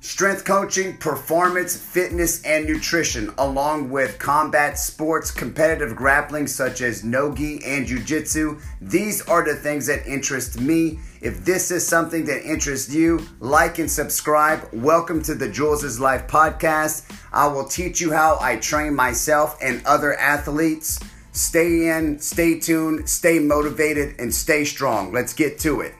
strength coaching, performance, fitness, and nutrition, along with combat sports, competitive grappling such as nogi and jujitsu. These are the things that interest me. If this is something that interests you, like and subscribe. Welcome to the Jules' Life podcast. I will teach you how I train myself and other athletes. Stay in, stay tuned, stay motivated, and stay strong. Let's get to it.